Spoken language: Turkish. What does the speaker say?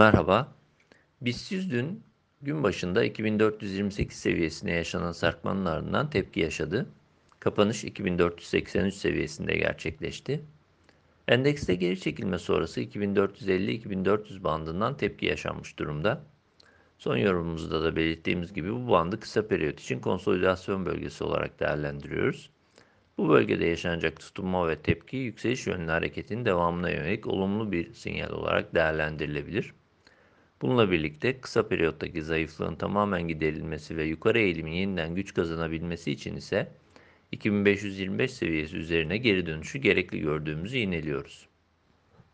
Merhaba. BIST 100 dün gün başında 2428 seviyesine yaşanan sarkmanın ardından tepki yaşadı. Kapanış 2483 seviyesinde gerçekleşti. Endekste geri çekilme sonrası 2450-2400 bandından tepki yaşanmış durumda. Son yorumumuzda da belirttiğimiz gibi bu bandı kısa periyot için konsolidasyon bölgesi olarak değerlendiriyoruz. Bu bölgede yaşanacak tutunma ve tepki yükseliş yönlü hareketin devamına yönelik olumlu bir sinyal olarak değerlendirilebilir. Bununla birlikte kısa periyottaki zayıflığın tamamen giderilmesi ve yukarı eğilimin yeniden güç kazanabilmesi için ise 2525 seviyesi üzerine geri dönüşü gerekli gördüğümüzü ineliyoruz.